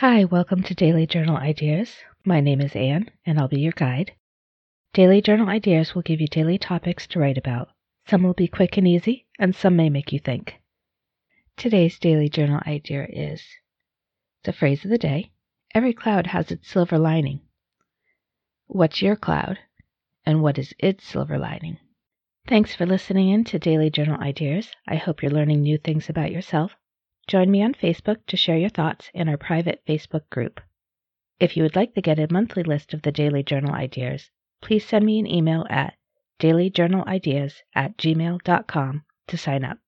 Hi, welcome to Daily Journal Ideas. My name is Anne, and I'll be your guide. Daily Journal Ideas will give you daily topics to write about. Some will be quick and easy, and some may make you think. Today's Daily Journal idea is the phrase of the day Every cloud has its silver lining. What's your cloud, and what is its silver lining? Thanks for listening in to Daily Journal Ideas. I hope you're learning new things about yourself. Join me on Facebook to share your thoughts in our private Facebook group. If you would like to get a monthly list of the Daily Journal Ideas, please send me an email at dailyjournalideas at gmail.com to sign up.